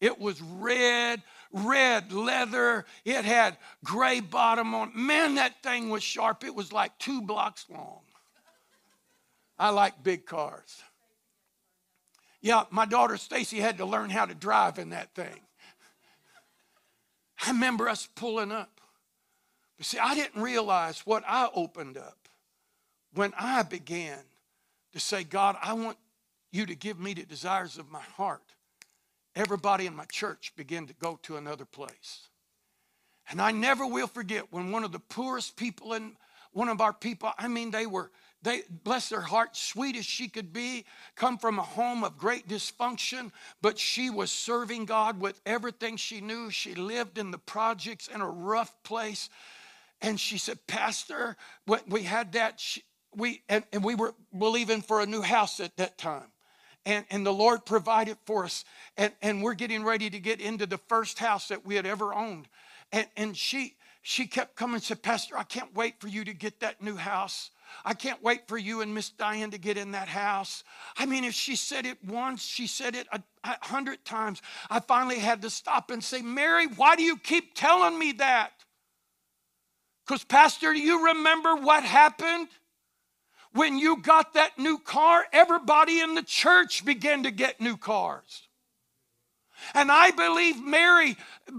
It was red red leather. It had gray bottom on. Man, that thing was sharp. It was like two blocks long. I like big cars. Yeah, my daughter Stacy had to learn how to drive in that thing. I remember us pulling up. But see, I didn't realize what I opened up when I began to say, God, I want you to give me the desires of my heart, everybody in my church began to go to another place. And I never will forget when one of the poorest people in one of our people, I mean, they were, they, bless their heart, sweet as she could be, come from a home of great dysfunction, but she was serving God with everything she knew. She lived in the projects in a rough place. And she said, Pastor, we had that, we, and, and we were believing for a new house at that time and, and the Lord provided for us. And, and we're getting ready to get into the first house that we had ever owned. And, and she, she kept coming and said, Pastor, I can't wait for you to get that new house. I can't wait for you and Miss Diane to get in that house. I mean, if she said it once, she said it a, a hundred times. I finally had to stop and say, Mary, why do you keep telling me that? Because, Pastor, do you remember what happened? When you got that new car, everybody in the church began to get new cars. And I believe, Mary,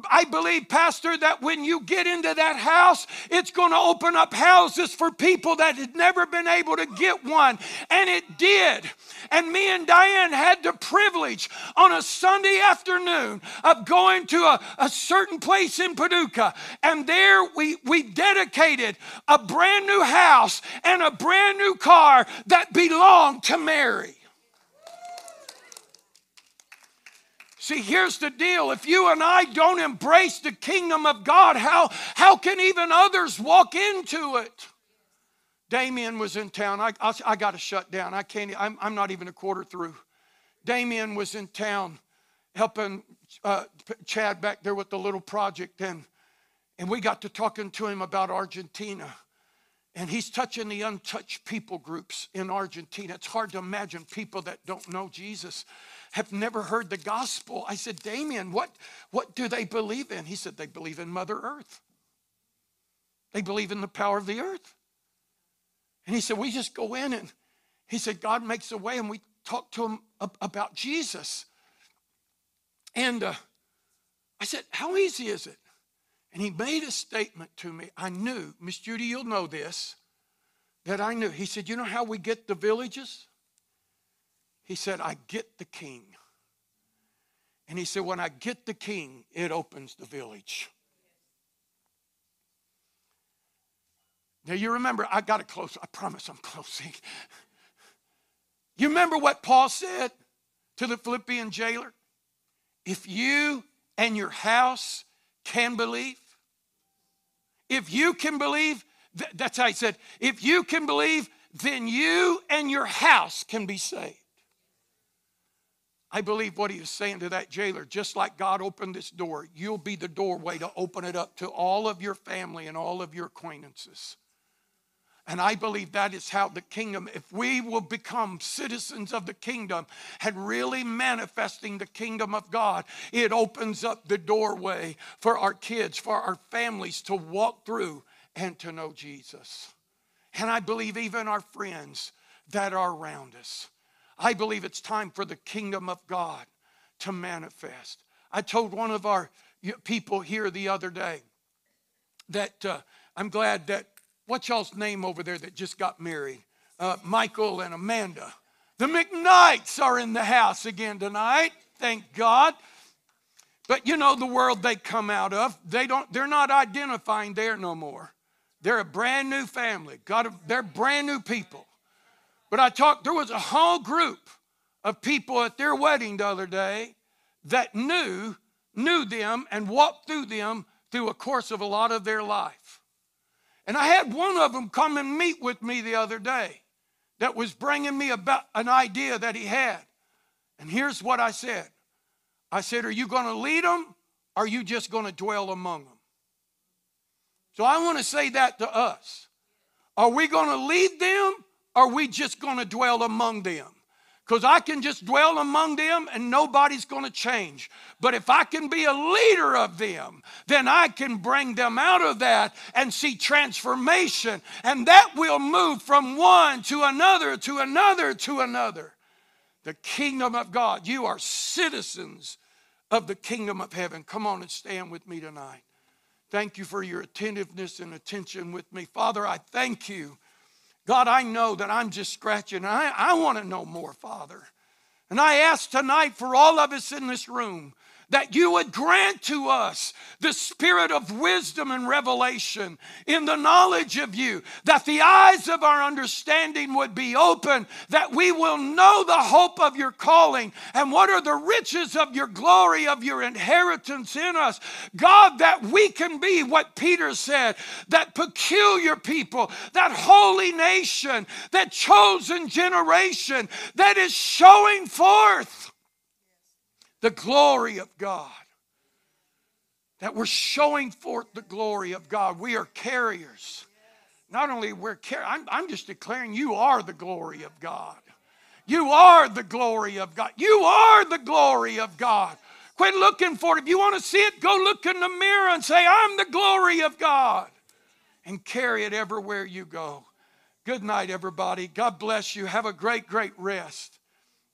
I believe, Pastor, that when you get into that house, it's going to open up houses for people that had never been able to get one. And it did. And me and Diane had the privilege on a Sunday afternoon of going to a, a certain place in Paducah. And there we, we dedicated a brand new house and a brand new car that belonged to Mary. See, here's the deal. If you and I don't embrace the kingdom of God, how, how can even others walk into it? Damien was in town. I, I, I got to shut down. I can't, I'm, I'm not even a quarter through. Damien was in town helping uh, Chad back there with the little project, and, and we got to talking to him about Argentina. And he's touching the untouched people groups in Argentina. It's hard to imagine people that don't know Jesus have never heard the gospel. I said, Damien, what, what do they believe in? He said, they believe in Mother Earth. They believe in the power of the earth. And he said, we just go in and he said, God makes a way and we talk to him about Jesus. And uh, I said, how easy is it? And he made a statement to me. I knew, Miss Judy, you'll know this, that I knew. He said, You know how we get the villages? He said, I get the king. And he said, When I get the king, it opens the village. Now you remember, I got to close. I promise I'm closing. You remember what Paul said to the Philippian jailer? If you and your house can believe, if you can believe, that's how he said, if you can believe, then you and your house can be saved. I believe what he was saying to that jailer, just like God opened this door, you'll be the doorway to open it up to all of your family and all of your acquaintances. And I believe that is how the kingdom, if we will become citizens of the kingdom and really manifesting the kingdom of God, it opens up the doorway for our kids, for our families to walk through and to know Jesus. And I believe even our friends that are around us. I believe it's time for the kingdom of God to manifest. I told one of our people here the other day that uh, I'm glad that, what's y'all's name over there that just got married? Uh, Michael and Amanda. The McKnights are in the house again tonight. Thank God. But you know the world they come out of, they don't, they're not identifying there no more. They're a brand new family. God, they're brand new people. But I talked, there was a whole group of people at their wedding the other day that knew, knew them and walked through them through a course of a lot of their life. And I had one of them come and meet with me the other day that was bringing me about an idea that he had. And here's what I said I said, Are you going to lead them? Or are you just going to dwell among them? So I want to say that to us. Are we going to lead them are we just going to dwell among them? Because I can just dwell among them and nobody's going to change. But if I can be a leader of them, then I can bring them out of that and see transformation. And that will move from one to another, to another, to another. The kingdom of God. You are citizens of the kingdom of heaven. Come on and stand with me tonight. Thank you for your attentiveness and attention with me. Father, I thank you God, I know that I'm just scratching. I, I want to know more, Father. And I ask tonight for all of us in this room that you would grant to us the spirit of wisdom and revelation in the knowledge of you, that the eyes of our understanding would be open, that we will know the hope of your calling and what are the riches of your glory, of your inheritance in us. God, that we can be what Peter said, that peculiar people, that holy nation, that chosen generation that is showing forth the glory of God. That we're showing forth the glory of God. We are carriers. Not only we're carriers, I'm, I'm just declaring you are the glory of God. You are the glory of God. You are the glory of God. Quit looking for it. If you want to see it, go look in the mirror and say, I'm the glory of God. And carry it everywhere you go. Good night, everybody. God bless you. Have a great, great rest.